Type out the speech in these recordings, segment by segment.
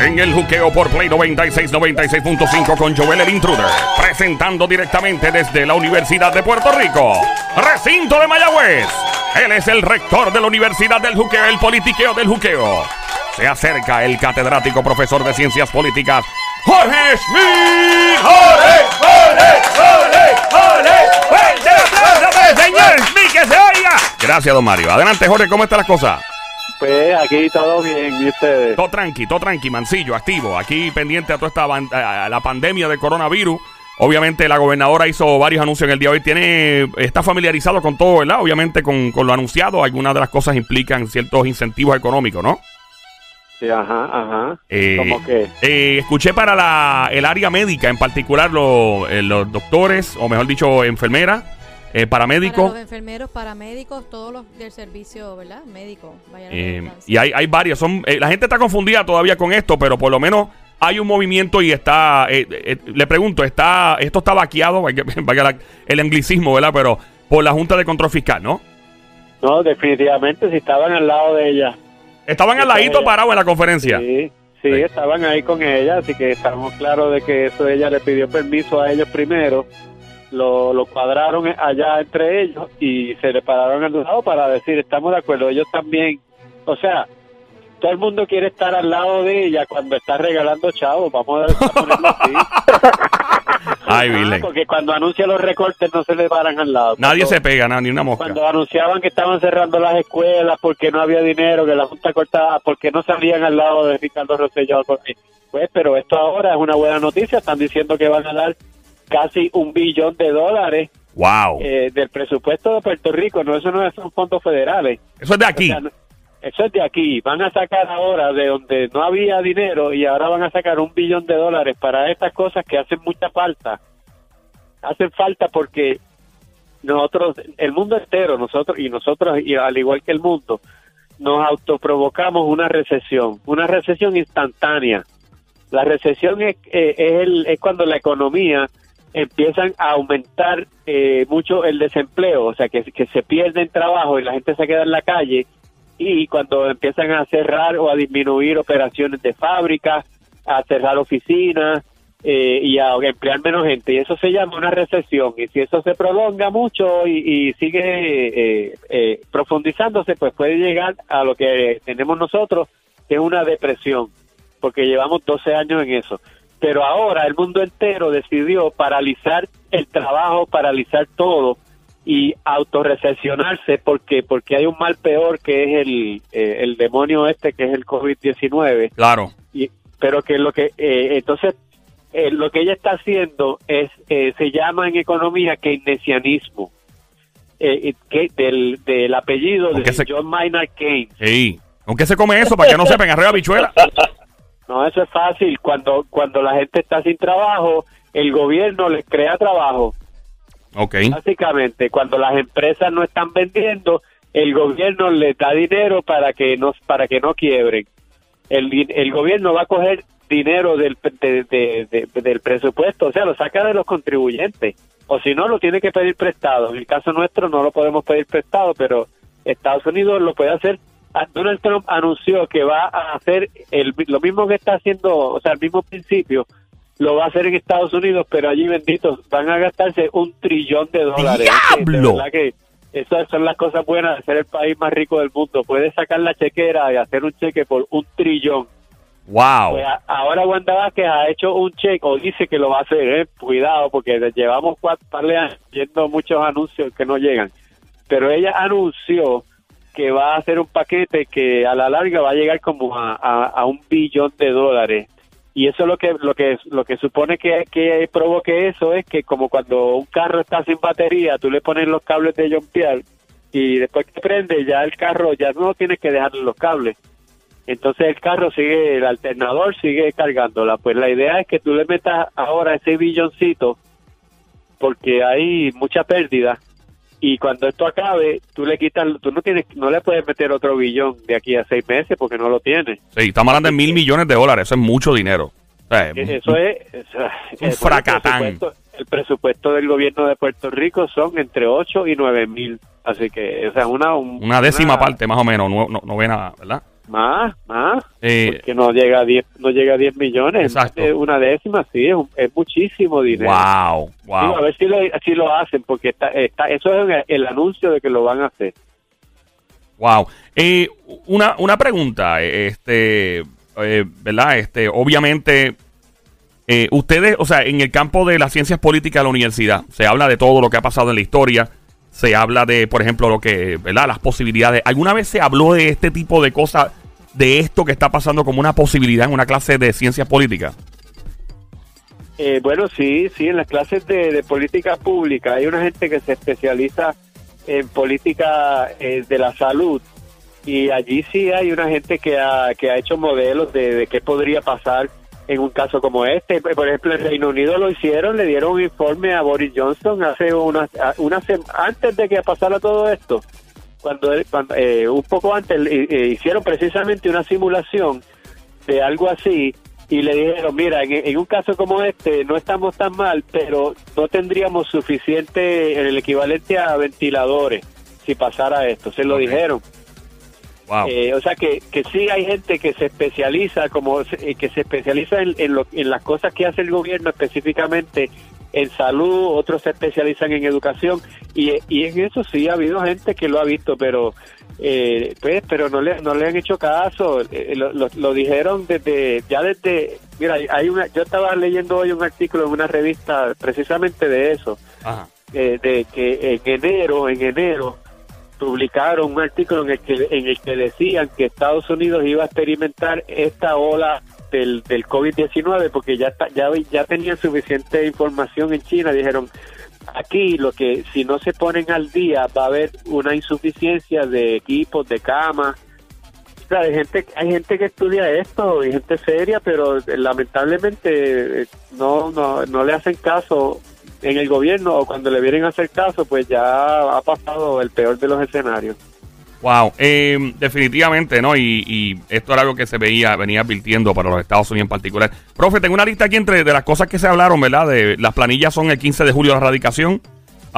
en el juqueo por Play 96, 96.5 con Joel el Intruder, presentando directamente desde la Universidad de Puerto Rico, recinto de Mayagüez. Él es el rector de la Universidad del Juqueo, el politiqueo del juqueo. Se acerca el catedrático profesor de ciencias políticas, Jorge Smith. ¡Jorge, Jorge, Jorge, Jorge! ¡Fuerte el aplauso para el señor Smith que se oiga! Gracias, don Mario. Adelante, Jorge, ¿cómo están las cosas? Pues aquí todo bien, ¿y ustedes? Todo tranqui, todo tranqui, mancillo, activo. Aquí pendiente a toda esta a la pandemia del coronavirus. Obviamente la gobernadora hizo varios anuncios en el día de hoy. Tiene, está familiarizado con todo, ¿verdad? Obviamente con, con lo anunciado. Algunas de las cosas implican ciertos incentivos económicos, ¿no? Sí, ajá, ajá. Eh, ¿Cómo que? eh, escuché para la, el área médica, en particular lo- eh, los doctores, o mejor dicho, enfermeras, eh, Para paramédicos. los enfermeros, paramédicos, todos los del servicio, ¿verdad? Médico. Vaya Eh, y hay, hay varios. Son, eh, la gente está confundida todavía con esto, pero por lo menos hay un movimiento y está. eh, eh, le pregunto, está esto está vaqueado, el anglicismo, ¿verdad? Pero por la Junta de Control Fiscal, ¿no? No, definitivamente, si estaban al lado de ella. Estaban al ladito parados en la conferencia. Sí, sí, Sí. estaban ahí con ella, así que estamos claros de que eso ella le pidió permiso a ellos primero. Lo, lo cuadraron allá entre ellos y se le pararon al lado para decir, estamos de acuerdo, ellos también. O sea, todo el mundo quiere estar al lado de ella cuando está regalando chavos, vamos a ponerlo así. Ay, Ah. Porque cuando anuncia los recortes no se le paran al lado. Nadie Cuando- se pega, nada, ni una mosca. Cuando anunciaban que estaban cerrando las escuelas porque no había dinero, que la Junta cortaba, porque no salían al lado de Ricardo Rosselló. Pues, pero esto ahora es una buena noticia. Están diciendo que van a dar casi un billón de dólares Wow. eh, del presupuesto de Puerto Rico. No, eso no son fondos federales. Eso es de O aquí. sea, no- eso es de aquí. Van a sacar ahora de donde no había dinero y ahora van a sacar un billón de dólares para estas cosas que hacen mucha falta. Hacen falta porque nosotros, el mundo entero, nosotros y nosotros, y al igual que el mundo, nos autoprovocamos una recesión, una recesión instantánea. La recesión es, eh, es, el- es cuando la economía empiezan a aumentar eh, mucho el desempleo, o sea, que, se pierden trabajo y la gente se queda en la calle, y cuando empiezan a cerrar o a disminuir operaciones de fábrica, a cerrar oficinas eh, y a emplear menos gente, y eso se llama una recesión, y si eso se prolonga mucho y, y sigue eh, eh, profundizándose, pues puede llegar a lo que tenemos nosotros, que es una depresión porque llevamos 12 años en eso. Pero ahora el mundo entero decidió paralizar el trabajo, paralizar todo y autorrecesionarse porque porque hay un mal peor que es el, eh, el demonio este que es el COVID-19 Claro. y pero que lo que eh, entonces eh, lo que ella está haciendo es eh, se llama en economía keynesianismo que del, del apellido de Aunque se- John Maynard Keynes Sí. ¿Con qué se come eso? Para que no sepan, arriba bichuela. No, eso es fácil. Cuando, cuando la gente está sin trabajo, el gobierno les crea trabajo. Ok. Básicamente, cuando las empresas no están vendiendo, el gobierno les da dinero para que no, para que no quiebren. El, el gobierno va a coger dinero del, de- de- de- del presupuesto, o sea, lo saca de los contribuyentes. O si no, lo tiene que pedir prestado. En el caso nuestro no lo podemos pedir prestado, pero Estados Unidos lo puede hacer. Ah, Donald Trump anunció que va a hacer el, lo mismo que está haciendo, o sea, el mismo principio, lo va a hacer en Estados Unidos, pero allí, benditos, van a gastarse un trillón de dólares. ¡Diablo! De que esas son las cosas buenas de ser el país más rico del mundo. Puedes sacar la chequera y hacer un cheque por un trillón. Wow. Pues a- ahora Wanda Vázquez ha hecho un cheque, o dice que lo va a hacer, ¿eh? cuidado, porque llevamos cuatro par de años viendo muchos anuncios que no llegan. Pero ella anunció que va a hacer un paquete que a la larga va a llegar como a, un billón de dólares. Y eso lo que lo que lo que supone que, que provoque eso es que como cuando un carro está sin batería, tú le pones los cables de jumpear y después que prende ya el carro ya no tienes que dejarle los cables. Entonces el carro sigue, el alternador sigue cargándola. Pues la idea es que tú le metas ahora ese billoncito porque hay mucha pérdida y cuando esto acabe tú le quitas, tú no tienes, no le puedes meter otro billón de aquí a seis meses porque no lo tienes. Sí, estamos hablando de mil millones de dólares. Eso es mucho dinero. O sea, Eso es, eso es- Un fracatán. El presupuesto, el presupuesto del gobierno de Puerto Rico son entre 8 y 9 mil. Así que, o sea, una, un- Una décima una- parte, más o menos, no, no, novena, ¿verdad? Más, más. Eh, porque no llega a 10, no llega a 10 millones. Exacto. Una décima, sí, es, un- es muchísimo dinero. wow, Digo, a wow. ver si lo, si lo hacen, porque está, está, eso es el, el anuncio de que lo van a hacer. Wow. Eh, una, una pregunta, este, eh, ¿verdad? Este, obviamente, eh, ustedes, o sea, en el campo de las ciencias políticas de la universidad, se habla de todo lo que ha pasado en la historia, se habla de, por ejemplo, lo que, ¿verdad? Las posibilidades. ¿Alguna vez se habló de este tipo de cosas, de esto que está pasando como una posibilidad en una clase de ciencias políticas? Eh, bueno, sí, sí, en las clases de, política pública hay una gente que se especializa en política eh, de la salud y allí sí hay una gente que ha, que ha hecho modelos de, de qué podría pasar en un caso como este. Por ejemplo, en Reino Unido lo hicieron, le dieron un informe a Boris Johnson hace unas una antes de que pasara todo esto. Cuando, eh, un poco antes eh, hicieron precisamente una simulación de algo así y le dijeron, mira, en, en un caso como este no estamos tan mal, pero no tendríamos suficiente, el equivalente a ventiladores si pasara esto. Se lo dijeron. Wow. Eh, o sea que, que sí hay gente que se especializa, como eh, que se especializa en, en, lo- en las cosas que hace el gobierno específicamente en salud, otros se especializan en educación y, y en eso sí ha habido gente que lo ha visto, pero eh, pues pero no le no le han hecho caso, Eh, lo, lo- lo dijeron desde ya desde mira hay una yo estaba leyendo hoy un artículo en una revista precisamente de eso Ajá. eh, de que en enero, en enero, publicaron un artículo en el que, en el que decían que Estados Unidos iba a experimentar esta ola del, del COVID-19 porque ya, está- ya, ya tenían suficiente información en China. Dijeron, aquí lo que si no se ponen al día va a haber una insuficiencia de equipos, de camas. O sea, hay gente, hay gente que estudia esto y gente seria, pero lamentablemente eh, no, no, no le hacen caso en el gobierno o cuando le vienen a hacer caso, pues ya ha pasado el peor de los escenarios. Wow, eh, definitivamente, ¿no? Y, esto era algo que se veía, venía advirtiendo para los Estados Unidos en particular. Profe, tengo una lista aquí entre de las cosas que se hablaron, ¿verdad? De las planillas son el 15 de julio la radicación.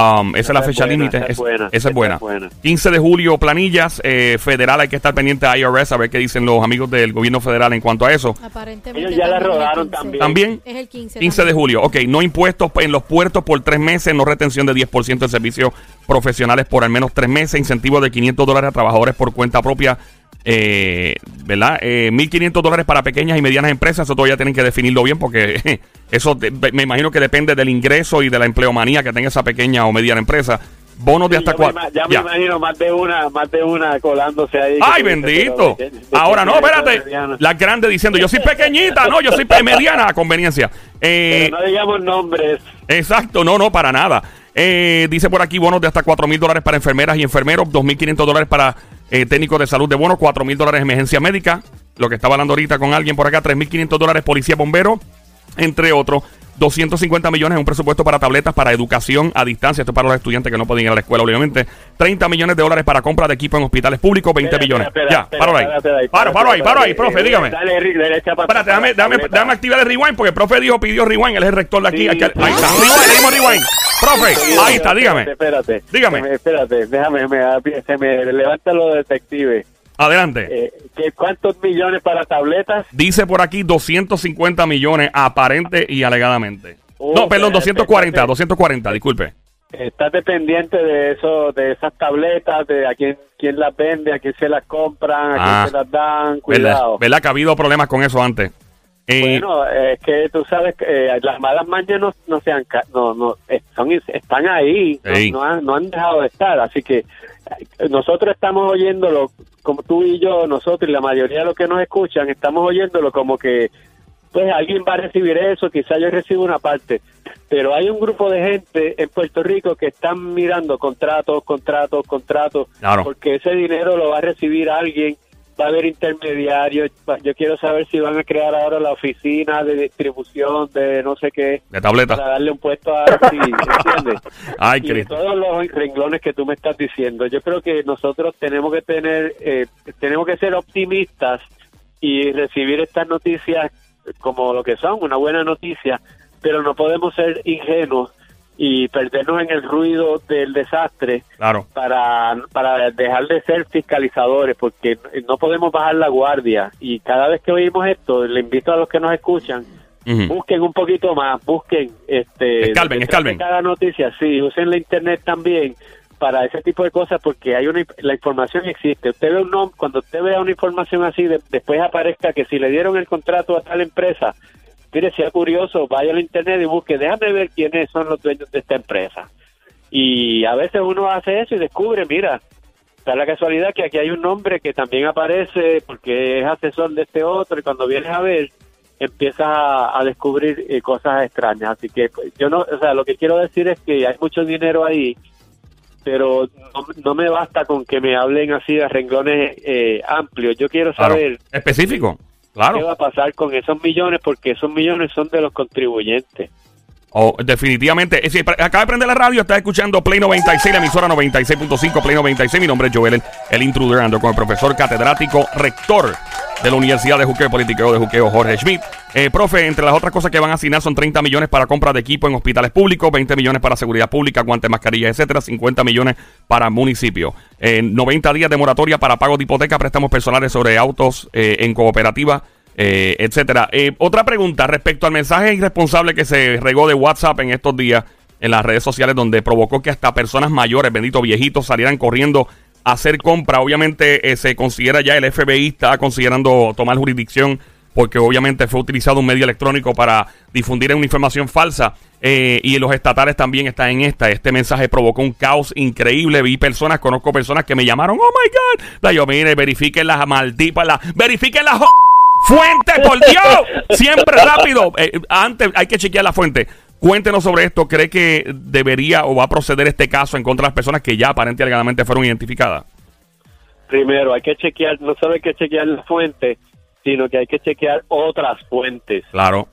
Um, esa es la fecha límite. esa es buena, Esa es esa buena. es buena. 15 de julio, planillas. eh, federal, hay que estar pendiente de IRS a ver qué dicen los amigos del gobierno federal en cuanto a eso. Aparentemente. Ellos ya la rodaron 15. también. También. Es el 15. 15 de también. julio, ok, no impuestos en los puertos por tres meses, no retención de 10% de servicios profesionales por al menos tres meses, incentivo de 500 dólares a trabajadores por cuenta propia, eh, ¿verdad? Eh, 1.500 dólares para pequeñas y medianas empresas, eso todavía tienen que definirlo bien porque eso me imagino que depende del ingreso y de la empleomanía que tenga esa pequeña o mediana empresa. Bonos de hasta cuatro. ya me imagino más de una, más de una colándose ahí. Ay, bendito. pero Ahora no, espérate. La grande diciendo, yo soy pequeñita, no, yo soy mediana a conveniencia. Eh, Pero no digamos nombres. Exacto, no, no, para nada. Eh, dice por aquí bonos de hasta 4 mil dólares para enfermeras y enfermeros, 2.500 dólares para eh, técnicos de salud de bono, 4 mil dólares emergencia médica, lo que estaba hablando ahorita con alguien por acá, 3.500 dólares policía bombero, entre otros. 250 millones en un presupuesto para tabletas para educación a distancia. Esto es para los estudiantes que no pueden ir a la escuela, obviamente. 30 millones de dólares para compra de equipo en hospitales públicos, 20 Espera, millones. espera, ya, espera, paro ahí. Paro, paro ahí, paro ahí, profe, dígame. Dale, para Espérate, déjame, déjame, déjame activar el rewind porque el profe dijo, pidió rewind, él es el rector de aquí. Sí. Aquí- ahí está, rewind, le dimos rewind. Profe, ahí está, dígame. Espérate, espérate. Dígame. Me- Espérate, déjame, me, se me levanta los detectives. Adelante. Eh, ¿qué- ¿Cuántos millones para tabletas? Dice por aquí 250 millones aparente y alegadamente. Oh, no, perdón, espérate, 240, espérate. 240, disculpe. Estate pendiente de eso, de esas tabletas, de a quién, quién las vende, a quién se las compran, a Ah. quién se las dan, ¿Verdad? cuidado. ¿Verdad que ha habido problemas con eso antes? Eh, Bueno, es que tú sabes que eh, las malas mañas no, no se han ca- no, no, son, están ahí, no- han, no han dejado de estar, así que eh, nosotros estamos oyéndolo, como tú y yo, nosotros y la mayoría de los que nos escuchan, estamos oyéndolo como que pues alguien va a recibir eso, quizá yo recibo una parte, pero hay un grupo de gente en Puerto Rico que están mirando contratos, contratos, contratos, Claro. porque ese dinero lo va a recibir alguien, va a haber intermediarios, yo quiero saber si van a crear ahora la oficina de distribución de no sé qué, de tableta. para darle un puesto a... Sí, ¿entiendes? Ay, y de todos los renglones que tú me estás diciendo, yo creo que nosotros tenemos que tener, eh, tenemos que ser optimistas y recibir estas noticias como lo que son, una buena noticia, pero no podemos ser ingenuos y perdernos en el ruido del desastre Claro. para, para dejar de ser fiscalizadores, porque no podemos bajar la guardia. Y cada vez que oímos esto, le invito a los que nos escuchan, busquen un poquito más, busquen este Escalven, escalven. cada noticia, sí, usen la internet también para ese tipo de cosas porque hay una la información existe. Usted ve un cuando usted vea una información así, de- después aparezca que si le dieron el contrato a tal empresa, mire, sea curioso, vaya a la internet y busque, déjame ver quiénes son los dueños de esta empresa. Y a veces uno hace eso y descubre, mira, da la casualidad que aquí hay un nombre que también aparece porque es asesor de este otro y cuando vienes a ver empiezas a, a descubrir eh, cosas extrañas. Así que pues, yo no, o sea, lo que quiero decir es que hay mucho dinero ahí, pero no, no me basta con que me hablen así de renglones eh, amplios. Yo quiero Claro. saber Qué va a pasar con esos millones porque esos millones son de los contribuyentes. Oh, definitivamente. Eh, pre- acaba de prender la radio, está escuchando Play 96, la emisora 96.5, Play 96. Mi nombre es Joel, el, intruder, con el profesor catedrático, rector de la Universidad de Juqueo Político de Juqueo, Jorge Schmidt. Eh, profe, entre las otras cosas que van a asignar son 30 millones para compra de equipo en hospitales públicos, 20 millones para seguridad pública, guantes, mascarillas, etcétera, 50 millones para municipios. Eh, 90 días de moratoria para pago de hipoteca, préstamos personales sobre autos eh, en cooperativa eh, etcétera. Eh, otra pregunta respecto al mensaje irresponsable que se regó de WhatsApp en estos días en las redes sociales, donde provocó que hasta personas mayores, benditos viejitos, salieran corriendo a hacer compra. Obviamente eh, se considera ya el FBI está considerando tomar jurisdicción porque obviamente fue utilizado un medio electrónico para difundir una información falsa eh, y los estatales también están en esta. Este mensaje provocó un caos increíble. Vi personas, conozco personas que me llamaron, oh my God. Yo, mire, verifiquen las malditas, verifiquen las fuente, por Dios. Siempre rápido. Eh, antes hay que chequear la fuente. Cuéntenos sobre esto. ¿Cree que debería o va a proceder este caso en contra de las personas que ya aparentemente alegadamente fueron identificadas? Primero, hay que chequear, no solo hay que chequear la fuente, sino que hay que chequear otras fuentes. Claro.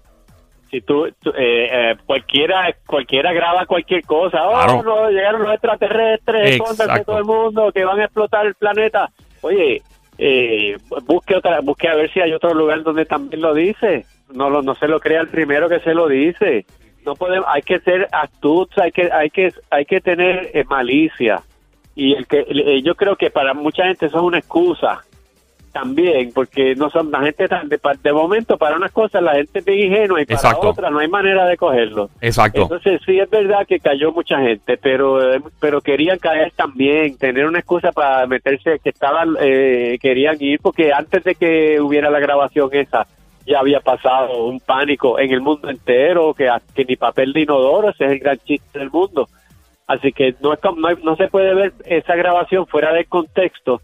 Si tú, tú, eh, eh, cualquiera cualquiera graba cualquier cosa, oh, Claro. no, llegaron los extraterrestres, escóndanse todo el mundo, que van a explotar el planeta. Oye, eh, busque otra, busque a ver si hay otro lugar donde también lo dice. No lo, no se lo crea el primero que se lo dice. No podemos, hay que ser astutos, hay que, hay que, hay que tener eh, malicia. Y el que, eh, yo creo que para mucha gente eso es una excusa también, porque no son la gente tan de, de momento para unas cosas la gente es bien ingenua y para Exacto. otras no hay manera de cogerlo. Exacto. Entonces sí es verdad que cayó mucha gente, pero eh, pero querían caer también, tener una excusa para meterse, que estaban eh, querían ir porque antes de que hubiera la grabación esa ya había pasado un pánico en el mundo entero, que, que ni papel de inodoro, ese es el gran chiste del mundo. Así que no, es no, no se puede ver esa grabación fuera del contexto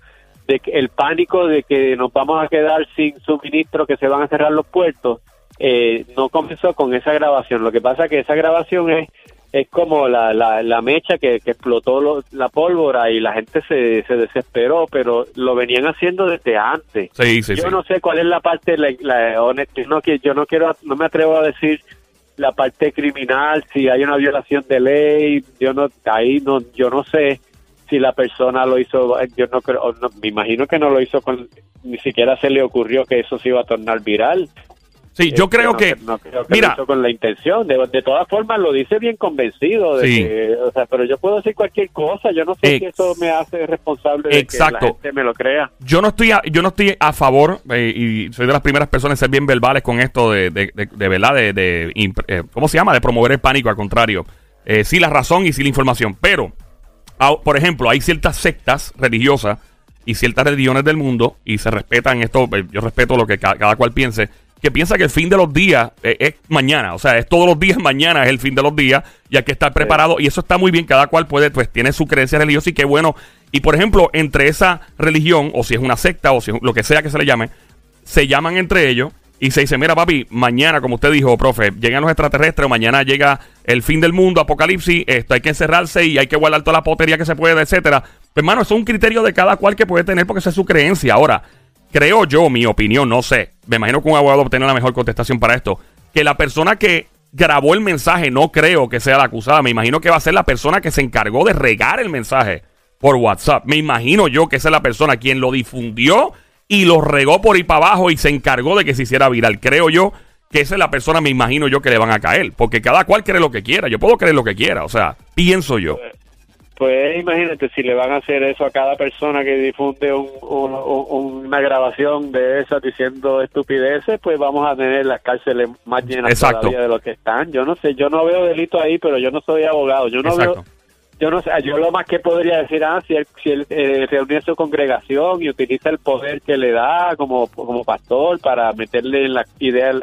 de que el pánico de que nos vamos a quedar sin suministro, que se van a cerrar los puertos, eh, no comenzó con esa grabación. Lo que pasa que esa grabación es es como la, la, la mecha que, que explotó lo- la pólvora y la gente se, se desesperó, pero lo venían haciendo desde antes. Sí, sí, yo sí. no sé cuál es la parte, la, la- honest- no, que yo no quiero, no me atrevo a decir la parte criminal, si hay una violación de ley, yo no, ahí no, yo no sé si la persona lo hizo, yo no creo, no- me imagino que no lo hizo con, ni siquiera se le ocurrió que eso se iba a tornar viral. Sí, yo Este, creo no- que. no creo que Mira, lo hizo con la intención. De, de todas formas, lo dice bien convencido. De Sí. que, o sea, pero yo puedo decir cualquier cosa. Yo no sé Ex- si eso me hace responsable de Exacto. que la gente me lo crea. yo no estoy a, yo no estoy a favor eh, y soy de las primeras personas en ser bien verbales con esto de, de, de- de verdad de, de eh, cómo se llama de promover el pánico al contrario Eh, sí la razón y sí la información pero por ejemplo hay ciertas sectas religiosas y ciertas religiones del mundo y se respetan esto eh, yo respeto lo que ca- cada cual piense que piensa que el fin de los días eh, es mañana, o sea, es todos los días mañana es el fin de los días y hay que estar preparado y eso está muy bien, cada cual puede, pues tiene su creencia religiosa y qué bueno. Y por ejemplo, entre esa religión, o si es una secta, o si es lo que sea que se le llame, se llaman entre ellos y se dice, mira papi, mañana, como usted dijo, profe, llegan los extraterrestres mañana llega el fin del mundo, apocalipsis, esto hay que encerrarse y hay que guardar toda la potería que se puede, etcétera. Pues hermano, eso es un criterio de cada cual que puede tener porque esa es su creencia. Ahora, creo yo, mi opinión, no sé, me imagino que un abogado obtiene la mejor contestación para esto, que la persona que grabó el mensaje no creo que sea la acusada, me imagino que va a ser la persona que se encargó de regar el mensaje por WhatsApp. Me imagino yo que esa es la persona quien lo difundió y lo regó por ahí para abajo y se encargó de que se hiciera viral. Creo yo que esa es la persona, me imagino yo, que le van a caer. Porque cada cual cree lo que quiera. Yo puedo creer lo que quiera. O sea, pienso yo. Pues imagínate, si le van a hacer eso a cada persona que difunde un, un- un- una grabación de esas diciendo estupideces, pues vamos a tener las cárceles más llenas Exacto. todavía de lo que están. Yo no sé, yo no veo delito ahí, pero yo no soy abogado. Yo no Exacto. veo, yo no sé, yo lo más que podría decir, ah, si él, si él eh, reúne su congregación y utiliza el poder que le da como, como pastor para meterle en la idea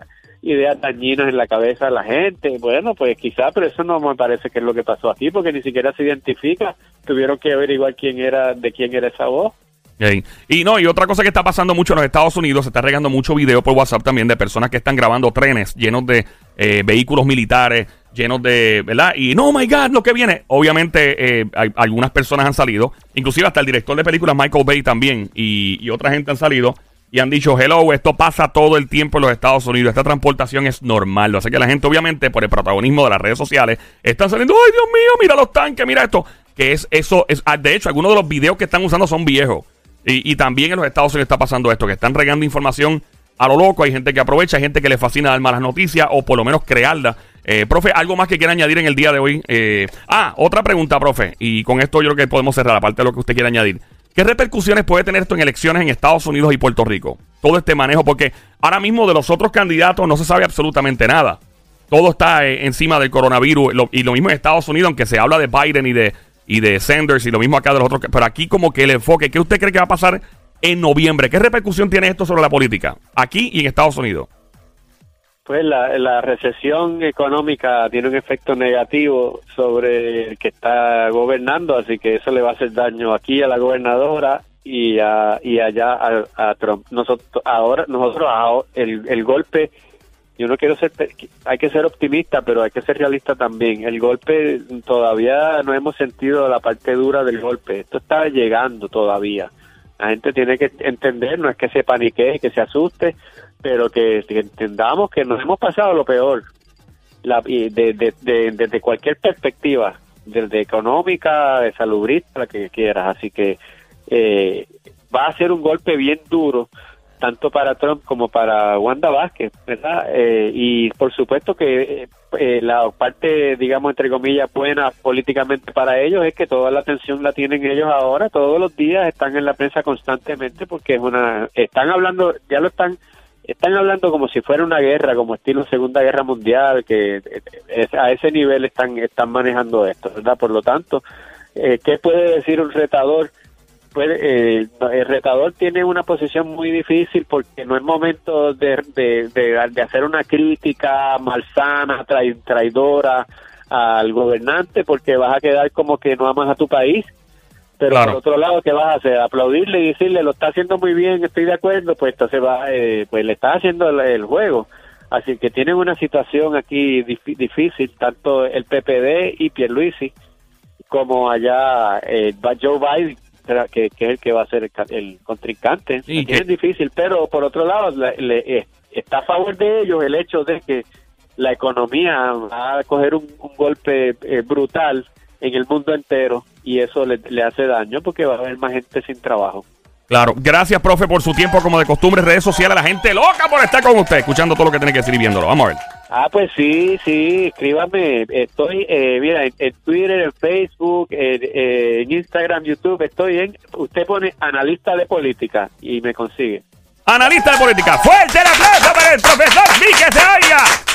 ideas dañinas en la cabeza a la gente. Bueno, pues quizá, pero eso no me parece que es lo que pasó aquí, porque ni siquiera se identifica. Tuvieron que averiguar quién era, de quién era esa voz. Y no, y otra cosa que está pasando mucho en los Estados Unidos, se está regando mucho video por WhatsApp también de personas que están grabando trenes llenos de eh, vehículos militares, llenos de, ¿verdad? Y no, my God, lo que viene. Obviamente, eh, hay- algunas personas han salido, inclusive hasta el director de películas Michael Bay también, y, y otra gente han salido y han dicho, hello, esto pasa todo el tiempo en los Estados Unidos, esta transportación es normal. Así que la gente, obviamente, por el protagonismo de las redes sociales, están saliendo, ay, Dios mío, mira los tanques, mira esto. Que es eso, es, ah, de hecho, algunos de los videos que están usando son viejos. Y, también en los Estados Unidos está pasando esto, que están regando información a lo loco. Hay gente que aprovecha, hay gente que le fascina dar malas noticias o por lo menos crearlas. Eh, profe, ¿algo más que quiera añadir en el día de hoy? Eh, ah, otra pregunta, profe. Y con esto yo creo que podemos cerrar, aparte de lo que usted quiera añadir. ¿Qué repercusiones puede tener esto en elecciones en Estados Unidos y Puerto Rico? Todo este manejo, porque ahora mismo de los otros candidatos no se sabe absolutamente nada. Todo está eh, encima del coronavirus. Y lo mismo en Estados Unidos, aunque se habla de Biden y de, y de Sanders y lo mismo acá de los otros. Pero aquí como que el enfoque, ¿qué usted cree que va a pasar en noviembre? ¿Qué repercusión tiene esto sobre la política? Aquí y en Estados Unidos. Pues la, recesión económica tiene un efecto negativo sobre el que está gobernando, así que eso le va a hacer daño aquí a la gobernadora y, a, y allá a, Trump. Nosotros ahora nosotros el, el golpe yo no quiero ser hay que ser optimista, pero hay que ser realista también. El golpe todavía no hemos sentido la parte dura del golpe. Esto está llegando todavía. La gente tiene que entender, no es que se paniquee, que se asuste, pero que, entendamos que nos hemos pasado lo peor la, de- de- desde cualquier perspectiva, desde económica, de salubrista, la que quieras. Así que eh, va a ser un golpe bien duro, tanto para Trump como para Wanda Vázquez, ¿verdad? Eh, y por supuesto que eh, eh, la parte, digamos, entre comillas, buena políticamente para ellos es que toda la atención la tienen ellos ahora, todos los días están en la prensa constantemente porque es una, están hablando, ya lo están están hablando como si fuera una guerra, como estilo Segunda Guerra Mundial, que eh, a ese nivel están están manejando esto, ¿verdad? Por lo tanto, eh, ¿qué puede decir un retador? Eh, el retador tiene una posición muy difícil porque no es momento de, de, de- de hacer una crítica malsana, trai- traidora al gobernante porque vas a quedar como que no amas a tu país. Pero Claro. por otro lado, ¿qué vas a hacer? Aplaudirle y decirle, lo está haciendo muy bien, estoy de acuerdo, pues entonces va, eh, pues le está haciendo el, el juego. Así que tienen una situación aquí dif- difícil, tanto el PPD y Pierluisi, como allá eh, Joe Biden, que, que es el que va a ser el, el contrincante. Sí, que- difícil, pero por otro lado, la- le- eh, está a favor de ellos el hecho de que la economía va a coger un, un golpe eh, brutal en el mundo entero y eso le, le hace daño porque va a haber más gente sin trabajo. Claro. Gracias, profe, por su tiempo como de costumbre. Redes sociales, la gente loca por estar con usted, escuchando todo lo que tiene que decir y viéndolo. Vamos a ver. Ah, pues sí, sí, escríbame. Estoy, eh, mira, en, en Twitter, en Facebook, en, en Instagram, YouTube, estoy en, usted pone analista de política y me consigue. Analista de política. Fuerte el aplauso para el profesor se oiga.